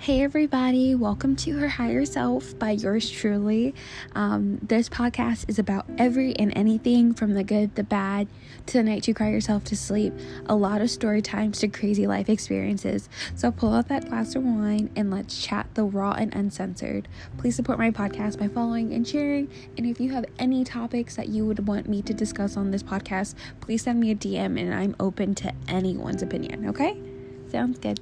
Hey, everybody, welcome to Her Higher Self by yours truly. Um, this podcast is about every and anything from the good, the bad, to the night you cry yourself to sleep. A lot of story times to crazy life experiences. So pull out that glass of wine and let's chat the raw and uncensored. Please support my podcast by following and sharing. And if you have any topics that you would want me to discuss on this podcast, please send me a DM and I'm open to anyone's opinion, okay? Sounds good.